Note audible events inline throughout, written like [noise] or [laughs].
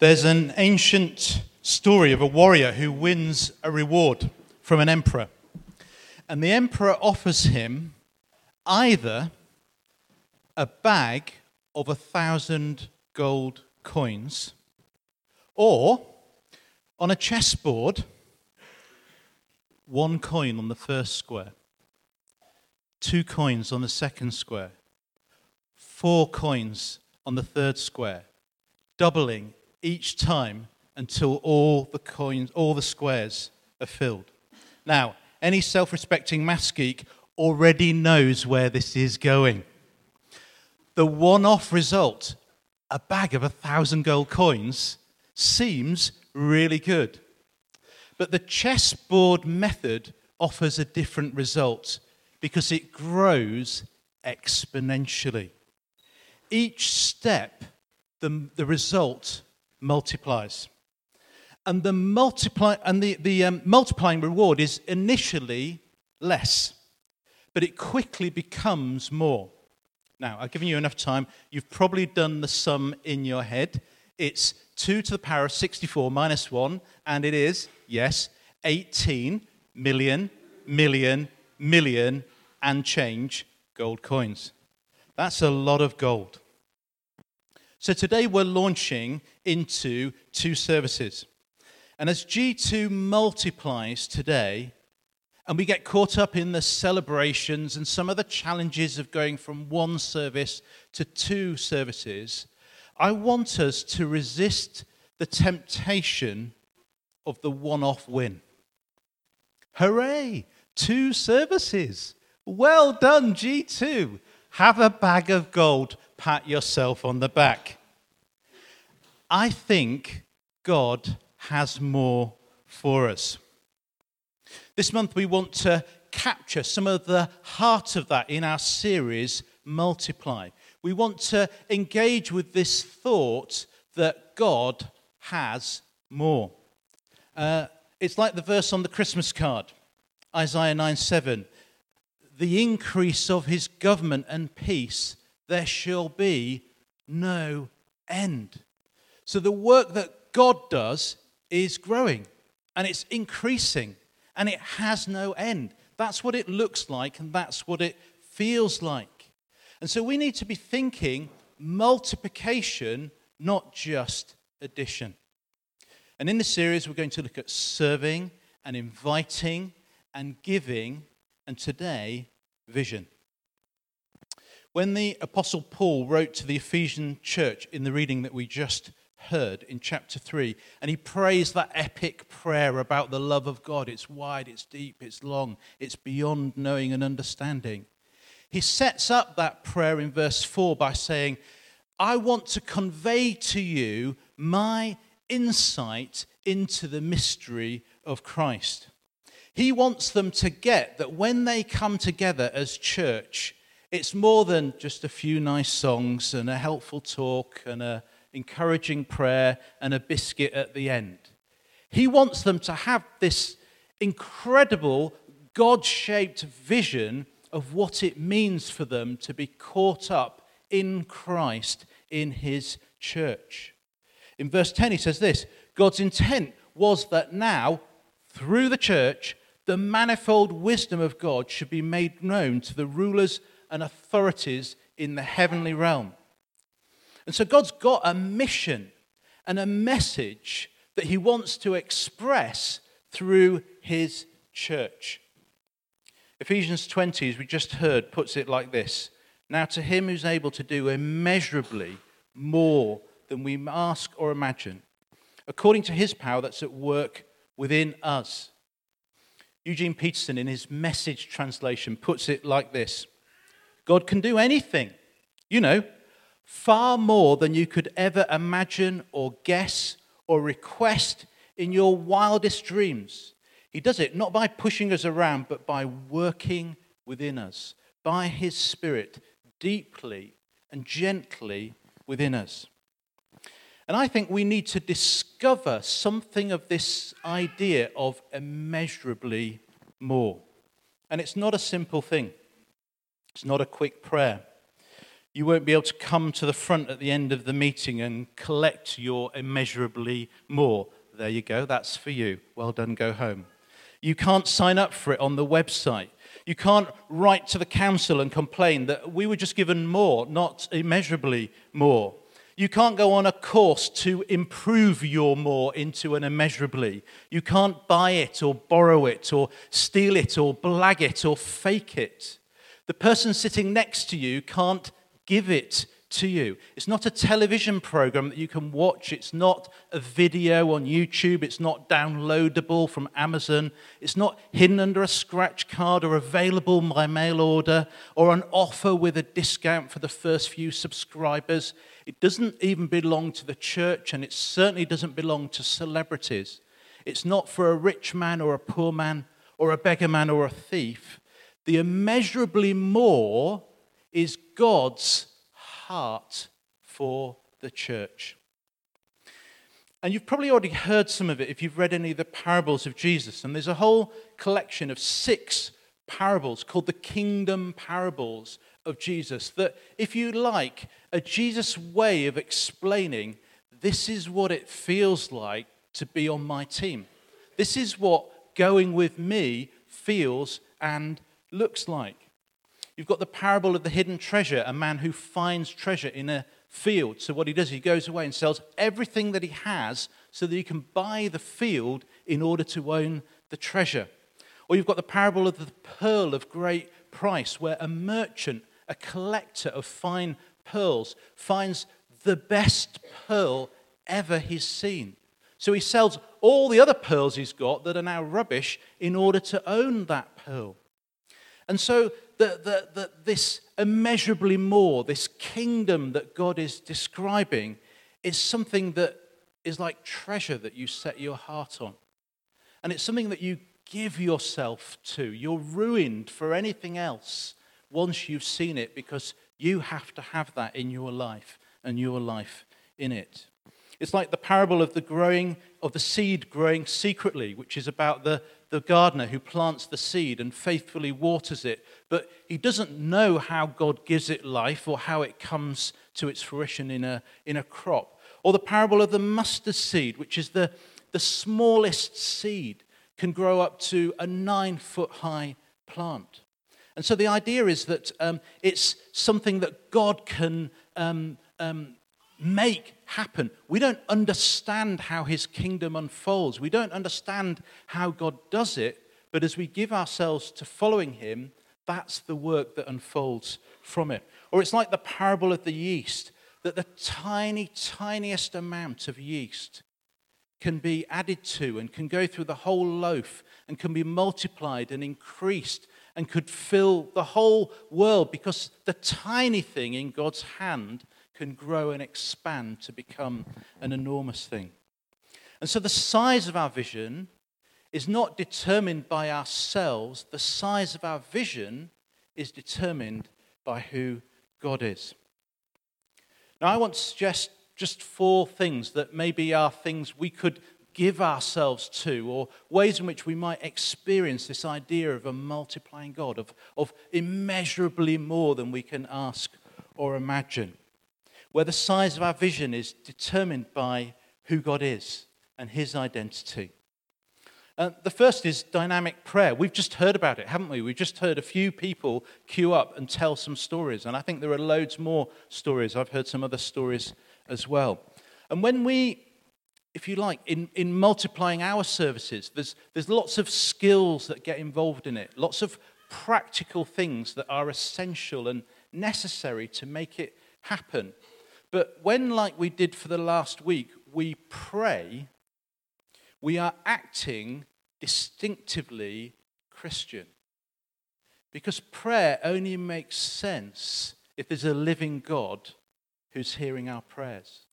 There's an ancient story of a warrior who wins a reward from an emperor. And the emperor offers him either a bag of a thousand gold coins or on a chessboard, one coin on the first square, two coins on the second square, four coins on the third square, doubling each time until all the coins, all the squares are filled. Now, any self respecting maths geek already knows where this is going. The one off result, a bag of a thousand gold coins, seems really good. But the chessboard method offers a different result because it grows exponentially. Each step, the, the result multiplies. And the, multiply, and the, the um, multiplying reward is initially less, but it quickly becomes more. Now, I've given you enough time. You've probably done the sum in your head. It's 2 to the power of 64 minus 1, and it is, yes, 18 million, million, million, and change gold coins. That's a lot of gold. So today we're launching into two services. And as G2 multiplies today, and we get caught up in the celebrations and some of the challenges of going from one service to two services, I want us to resist the temptation of the one off win. Hooray! Two services. Well done, G2. Have a bag of gold pat yourself on the back. I think God has more for us. This month, we want to capture some of the heart of that in our series, Multiply. We want to engage with this thought that God has more. Uh, it's like the verse on the Christmas card, Isaiah 9 7. The increase of his government and peace there shall be no end. So the work that God does is growing and it's increasing and it has no end. That's what it looks like and that's what it feels like. And so we need to be thinking multiplication, not just addition. And in this series, we're going to look at serving and inviting and giving, and today, vision. When the Apostle Paul wrote to the Ephesian church in the reading that we just heard in chapter 3, and he prays that epic prayer about the love of God it's wide, it's deep, it's long, it's beyond knowing and understanding. He sets up that prayer in verse 4 by saying, I want to convey to you my insight into the mystery of Christ. He wants them to get that when they come together as church, it's more than just a few nice songs and a helpful talk and an encouraging prayer and a biscuit at the end. He wants them to have this incredible God shaped vision of what it means for them to be caught up in Christ in his church. In verse 10, he says this God's intent was that now, through the church, the manifold wisdom of God should be made known to the rulers and authorities in the heavenly realm. And so God's got a mission and a message that he wants to express through his church. Ephesians 20, as we just heard, puts it like this Now, to him who's able to do immeasurably more than we ask or imagine, according to his power that's at work within us. Eugene Peterson, in his message translation, puts it like this God can do anything, you know, far more than you could ever imagine or guess or request in your wildest dreams. He does it not by pushing us around, but by working within us, by His Spirit, deeply and gently within us. And I think we need to discover something of this idea of immeasurably more. And it's not a simple thing. It's not a quick prayer. you won't be able to come to the front at the end of the meeting and collect your immeasurably more. There you go, that's for you. Well done, go home. You can't sign up for it on the website. You can't write to the council and complain that we were just given more, not immeasurably more. You can't go on a course to improve your more into an immeasurably. You can't buy it or borrow it or steal it or blag it or fake it. The person sitting next to you can't give it to you. It's not a television program that you can watch. It's not a video on YouTube. It's not downloadable from Amazon. It's not hidden under a scratch card or available by mail order or an offer with a discount for the first few subscribers. It doesn't even belong to the church, and it certainly doesn't belong to celebrities. It's not for a rich man or a poor man or a beggar man or a thief. The immeasurably more is God's heart for the church. And you've probably already heard some of it if you've read any of the parables of Jesus. And there's a whole collection of six parables called the kingdom parables of Jesus that, if you like, a Jesus way of explaining this is what it feels like to be on my team. This is what going with me feels and looks like. You've got the parable of the hidden treasure, a man who finds treasure in a field. So, what he does, he goes away and sells everything that he has so that he can buy the field in order to own the treasure. Or you've got the parable of the pearl of great price, where a merchant, a collector of fine pearls, finds the best pearl ever he's seen. So he sells all the other pearls he's got that are now rubbish in order to own that pearl. And so the, the, the, this immeasurably more, this kingdom that God is describing, is something that is like treasure that you set your heart on. And it's something that you give yourself to. You're ruined for anything else once you've seen it because you have to have that in your life and your life in it. It's like the parable of the growing of the seed growing secretly, which is about the, the gardener who plants the seed and faithfully waters it, but he doesn't know how God gives it life or how it comes to its fruition in a, in a crop. Or the parable of the mustard seed, which is the, the smallest seed, can grow up to a nine foot high plant. And so the idea is that um, it's something that God can um, um, make happen. We don't understand how his kingdom unfolds, we don't understand how God does it, but as we give ourselves to following him, that's the work that unfolds from it. Or it's like the parable of the yeast, that the tiny, tiniest amount of yeast can be added to and can go through the whole loaf and can be multiplied and increased and could fill the whole world because the tiny thing in God's hand can grow and expand to become an enormous thing. And so the size of our vision is not determined by ourselves, the size of our vision is determined by who God is. Now, I want to suggest just four things that maybe are things we could give ourselves to, or ways in which we might experience this idea of a multiplying God, of, of immeasurably more than we can ask or imagine, where the size of our vision is determined by who God is and his identity. Uh, the first is dynamic prayer. We've just heard about it, haven't we? We've just heard a few people queue up and tell some stories, and I think there are loads more stories. I've heard some other stories as well. And when we if you like, in, in multiplying our services. There's, there's lots of skills that get involved in it, lots of practical things that are essential and necessary to make it happen. But when, like we did for the last week, we pray, we are acting distinctively Christian. Because prayer only makes sense if there's a living God who's hearing our prayers.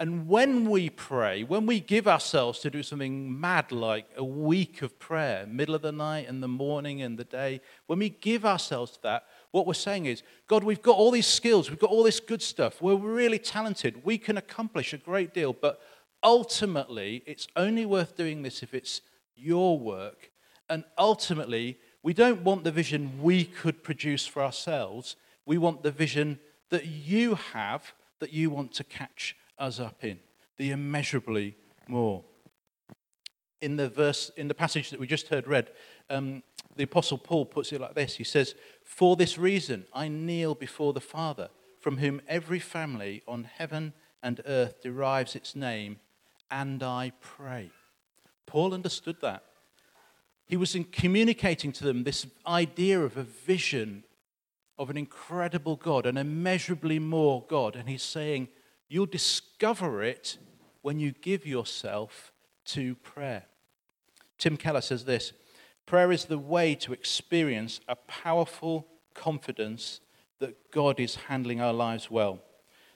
And when we pray, when we give ourselves to do something mad like a week of prayer, middle of the night and the morning and the day, when we give ourselves to that, what we're saying is, God, we've got all these skills, we've got all this good stuff, we're really talented, we can accomplish a great deal, but ultimately, it's only worth doing this if it's your work. And ultimately, we don't want the vision we could produce for ourselves, we want the vision that you have that you want to catch us up in, the immeasurably more. In the verse, in the passage that we just heard read, um, the Apostle Paul puts it like this He says, For this reason I kneel before the Father, from whom every family on heaven and earth derives its name, and I pray. Paul understood that. He was communicating to them this idea of a vision of an incredible God, an immeasurably more God. And he's saying, You'll discover it when you give yourself to prayer. Tim Keller says this Prayer is the way to experience a powerful confidence that God is handling our lives well,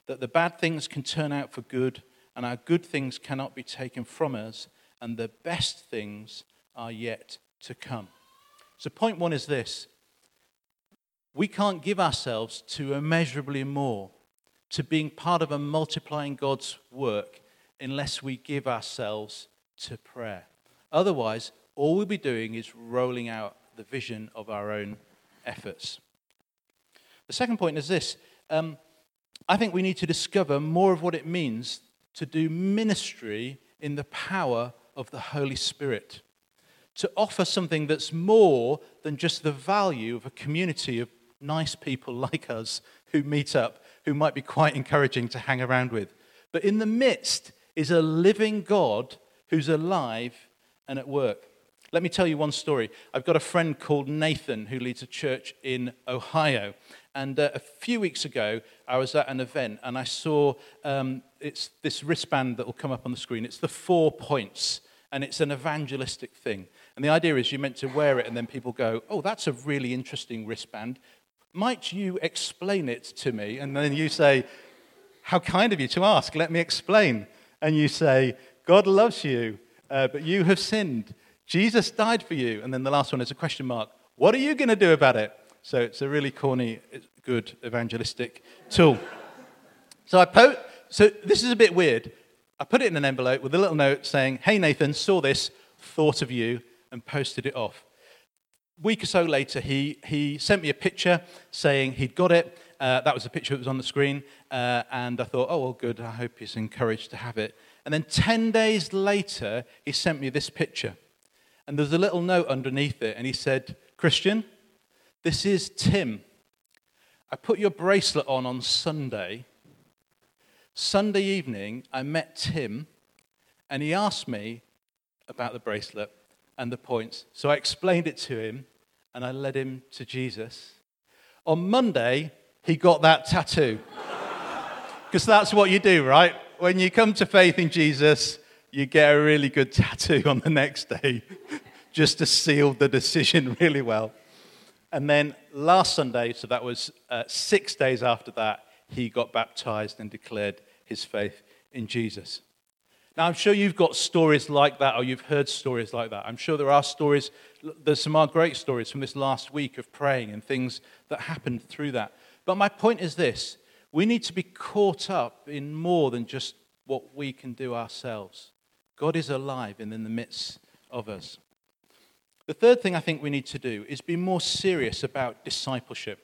that the bad things can turn out for good, and our good things cannot be taken from us, and the best things are yet to come. So, point one is this we can't give ourselves to immeasurably more, to being part of a multiplying God's work, unless we give ourselves to prayer. Otherwise, all we'll be doing is rolling out the vision of our own efforts. The second point is this um, I think we need to discover more of what it means to do ministry in the power of the Holy Spirit. To offer something that's more than just the value of a community of nice people [laughs] like us who meet up, who might be quite encouraging to hang around with. But in the midst is a living God who's alive and at work. Let me tell you one story. I've got a friend called Nathan who leads a church in Ohio. And uh, a few weeks ago, I was at an event and I saw um, it's this wristband that will come up on the screen. It's the four points, and it's an evangelistic thing. And the idea is you're meant to wear it, and then people go, Oh, that's a really interesting wristband. Might you explain it to me? And then you say, How kind of you to ask. Let me explain. And you say, God loves you, uh, but you have sinned. Jesus died for you. And then the last one is a question mark. What are you going to do about it? So it's a really corny, good evangelistic tool. So I po- so this is a bit weird. I put it in an envelope with a little note saying, "Hey Nathan, saw this, thought of you," and posted it off. A week or so later, he he sent me a picture saying he'd got it. Uh, that was the picture that was on the screen, uh, and I thought, "Oh well, good. I hope he's encouraged to have it." And then ten days later, he sent me this picture. And there's a little note underneath it, and he said, Christian, this is Tim. I put your bracelet on on Sunday. Sunday evening, I met Tim, and he asked me about the bracelet and the points. So I explained it to him, and I led him to Jesus. On Monday, he got that tattoo. [laughs] Because that's what you do, right? When you come to faith in Jesus, you get a really good [laughs] tattoo on the next day [laughs] just to seal the decision [laughs] really well. And then last Sunday, so that was uh, six days after that, he got baptized and declared his faith in Jesus. Now, I'm sure you've got stories like that, or you've heard stories like that. I'm sure there are stories, there's some great stories from this last week of praying and things that happened through that. But my point is this we need to be caught up in more than just what we can do ourselves. God is alive and in the midst of us. The third thing I think we need to do is be more serious about discipleship.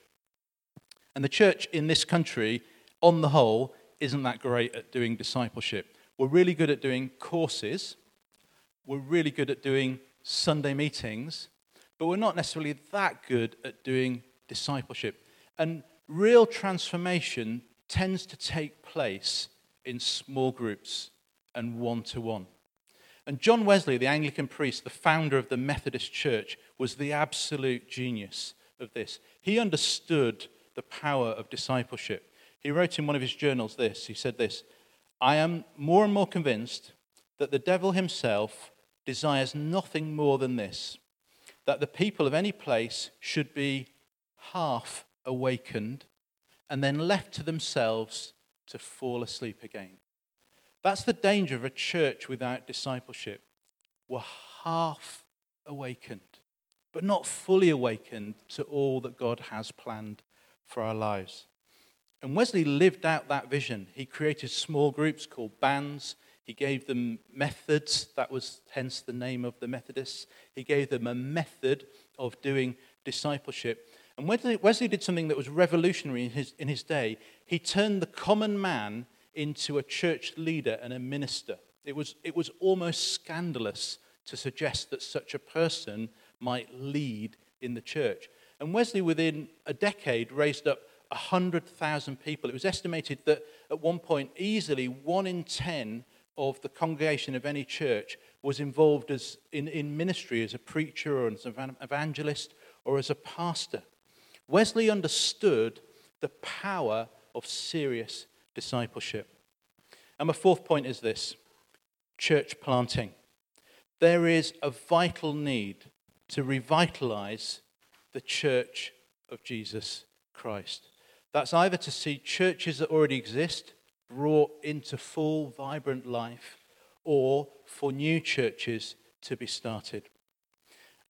And the church in this country, on the whole, isn't that great at doing discipleship. We're really good at doing courses, we're really good at doing Sunday meetings, but we're not necessarily that good at doing discipleship. And real transformation tends to take place in small groups and one to one. And John Wesley, the Anglican priest, the founder of the Methodist Church, was the absolute genius of this. He understood the power of discipleship. He wrote in one of his journals this he said this I am more and more convinced that the devil himself desires nothing more than this that the people of any place should be half awakened and then left to themselves to fall asleep again. That's the danger of a church without discipleship. We're half awakened, but not fully awakened to all that God has planned for our lives. And Wesley lived out that vision. He created small groups called bands. He gave them methods. That was hence the name of the Methodists. He gave them a method of doing discipleship. And Wesley, did something that was revolutionary in his, in his day. He turned the common man into a church leader and a minister. It was, it was almost scandalous to suggest that such a person might lead in the church. And Wesley, within a decade, raised up 100,000 people. It was estimated that at one point, easily one in 10 of the congregation of any church was involved as in, in ministry as a preacher or as an evangelist or as a pastor. Wesley understood the power of serious discipleship. And my fourth point is this church planting. There is a vital need to revitalize the church of Jesus Christ. That's either to see churches that already exist brought into full, vibrant life, or for new churches to be started.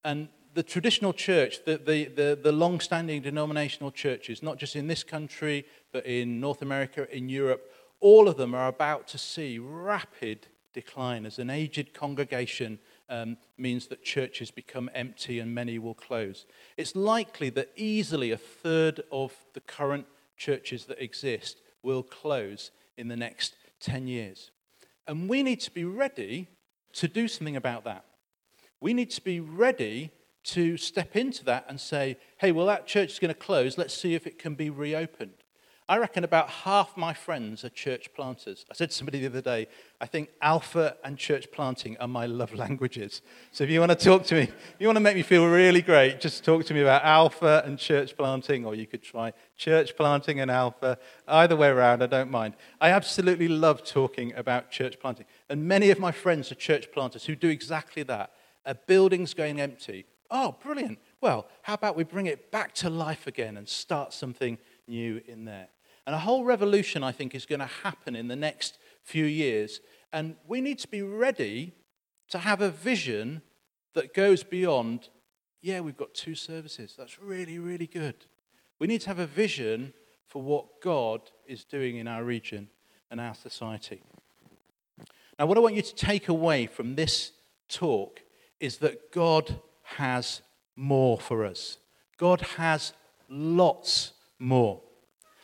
And the traditional church, the, the, the, the long standing denominational churches, not just in this country, but in North America, in Europe, all of them are about to see rapid decline as an aged congregation um, means that churches become empty and many will close. It's likely that easily a third of the current churches that exist will close in the next 10 years. And we need to be ready to do something about that. We need to be ready to step into that and say, hey, well, that church is going to close. Let's see if it can be reopened. I reckon about half my friends are church planters. I said to somebody the other day, I think alpha and church planting are my love languages. So if you want to talk to me, you want to make me feel really great, just talk to me about alpha and church planting, or you could try church planting and alpha. Either way around, I don't mind. I absolutely love talking about church planting. And many of my friends are church planters who do exactly that. A building's going empty. Oh, brilliant. Well, how about we bring it back to life again and start something new in there? And a whole revolution, I think, is going to happen in the next few years. And we need to be ready to have a vision that goes beyond, yeah, we've got two services. That's really, really good. We need to have a vision for what God is doing in our region and our society. Now, what I want you to take away from this talk is that God has more for us. God has lots more.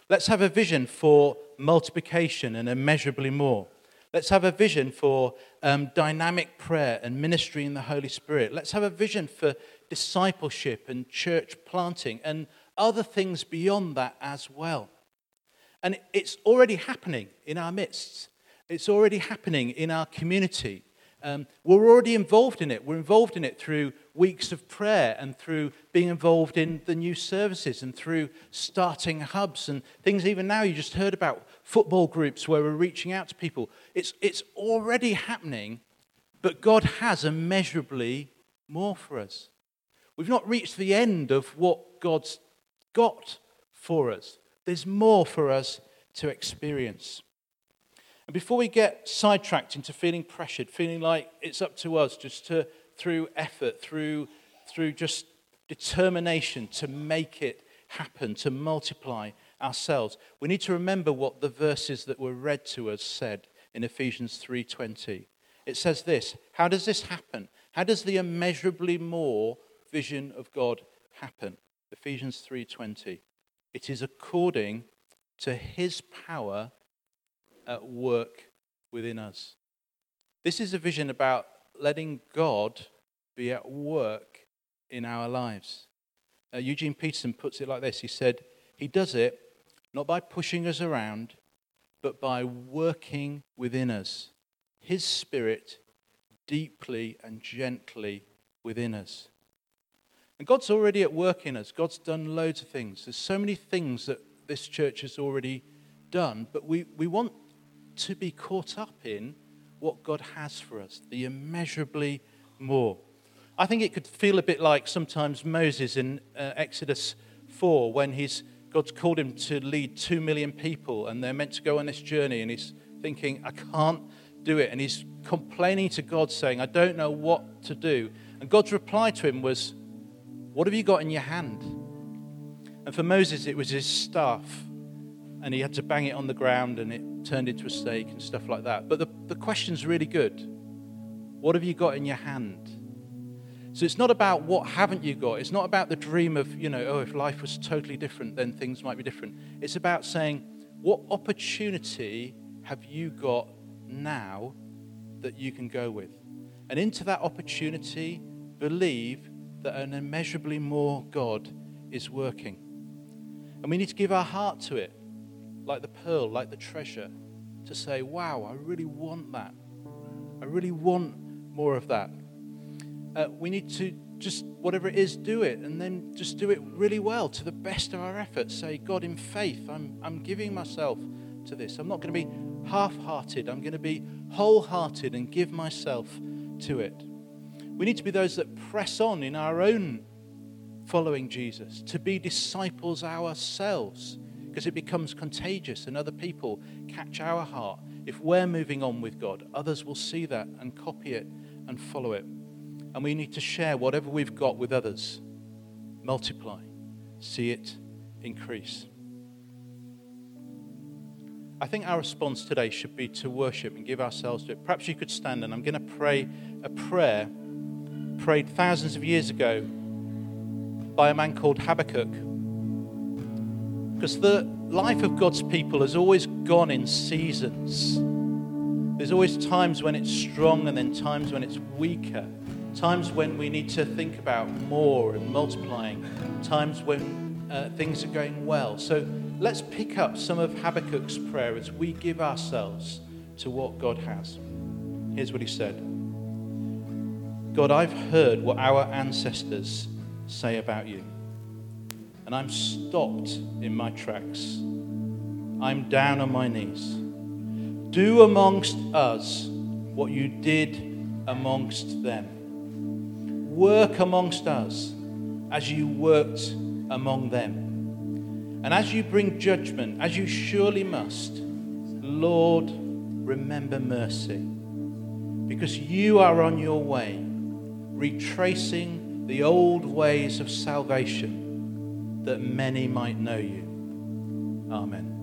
Let's have a vision for multiplication and immeasurably more. Let's have a vision for um, dynamic prayer and ministry in the Holy Spirit. Let's have a vision for discipleship and church planting and other things beyond that as well. And it's already happening in our midst, it's already happening in our community. Um, we're already involved in it. We're involved in it through weeks of prayer and through being involved in the new services and through starting hubs and things even now you just heard about football groups where we're reaching out to people. It's, it's already happening, but God has immeasurably more for us. We've not reached the end of what God's got for us. There's more for us to experience. And before we get sidetracked into feeling pressured, feeling like it's up to us just to, through effort, through, through just determination to make it happen, to multiply ourselves, we need to remember what the verses that were read to us said in Ephesians 3:20. It says this, how does this happen? How does the immeasurably more vision of God happen? Ephesians 3:20. It is according to his power at work within us. This is a vision about letting God be at work in our lives. Uh, Eugene Peterson puts it like this He said, He does it not by pushing us around, but by working within us, His Spirit deeply and gently within us. And God's already at work in us. God's done loads of things. There's so many things that this church has already done, but we, we want to be caught up in what God has for us, the immeasurably more. I think it could feel a bit like sometimes Moses in uh, Exodus 4 when he's, God's called him to lead two million people and they're meant to go on this journey and he's thinking, I can't do it. And he's complaining to God, saying, I don't know what to do. And God's reply to him was, What have you got in your hand? And for Moses, it was his staff and he had to bang it on the ground and it turned into a stake and stuff like that. But the, the question's really good. What have you got in your hand? So it's not about what haven't you got. It's not about the dream of, you know, oh, if life was totally different, then things might be different. It's about saying, what opportunity have you got now that you can go with? And into that opportunity, believe that an immeasurably more God is working. And we need to give our heart to it, like the pearl, like the treasure, to say, wow, I really want that. I really want more of that. Uh, we need to just, whatever it is, do it, and then just do it really well to the best of our efforts. Say, God, in faith, I'm, I'm giving myself to this. I'm not going to be half hearted, I'm going to be wholehearted and give myself to it. We need to be those that press on in our own following Jesus, to be disciples ourselves, because it becomes contagious and other people catch our heart. If we're moving on with God, others will see that and copy it and follow it. And we need to share whatever we've got with others, multiply, see it increase. I think our response today should be to worship and give ourselves to it. Perhaps you could stand and I'm going to pray a prayer prayed thousands of years ago by a man called Habakkuk. Because the life of God's people has always gone in seasons. There's always times when it's strong and then times when it's weaker times when we need to think about more and multiplying, times when uh, things are going well. So let's pick up some of Habakkuk's prayer as we give ourselves to what God has. Here's what he said God, I've heard what our ancestors say about you, and I'm stopped in my tracks. I'm down on my knees. Do amongst us what you did amongst them work amongst us as you worked among them. And as you bring judgment, as you surely must, Lord, remember mercy. Because you are on your way, retracing the old ways of salvation, that many might know you. Amen.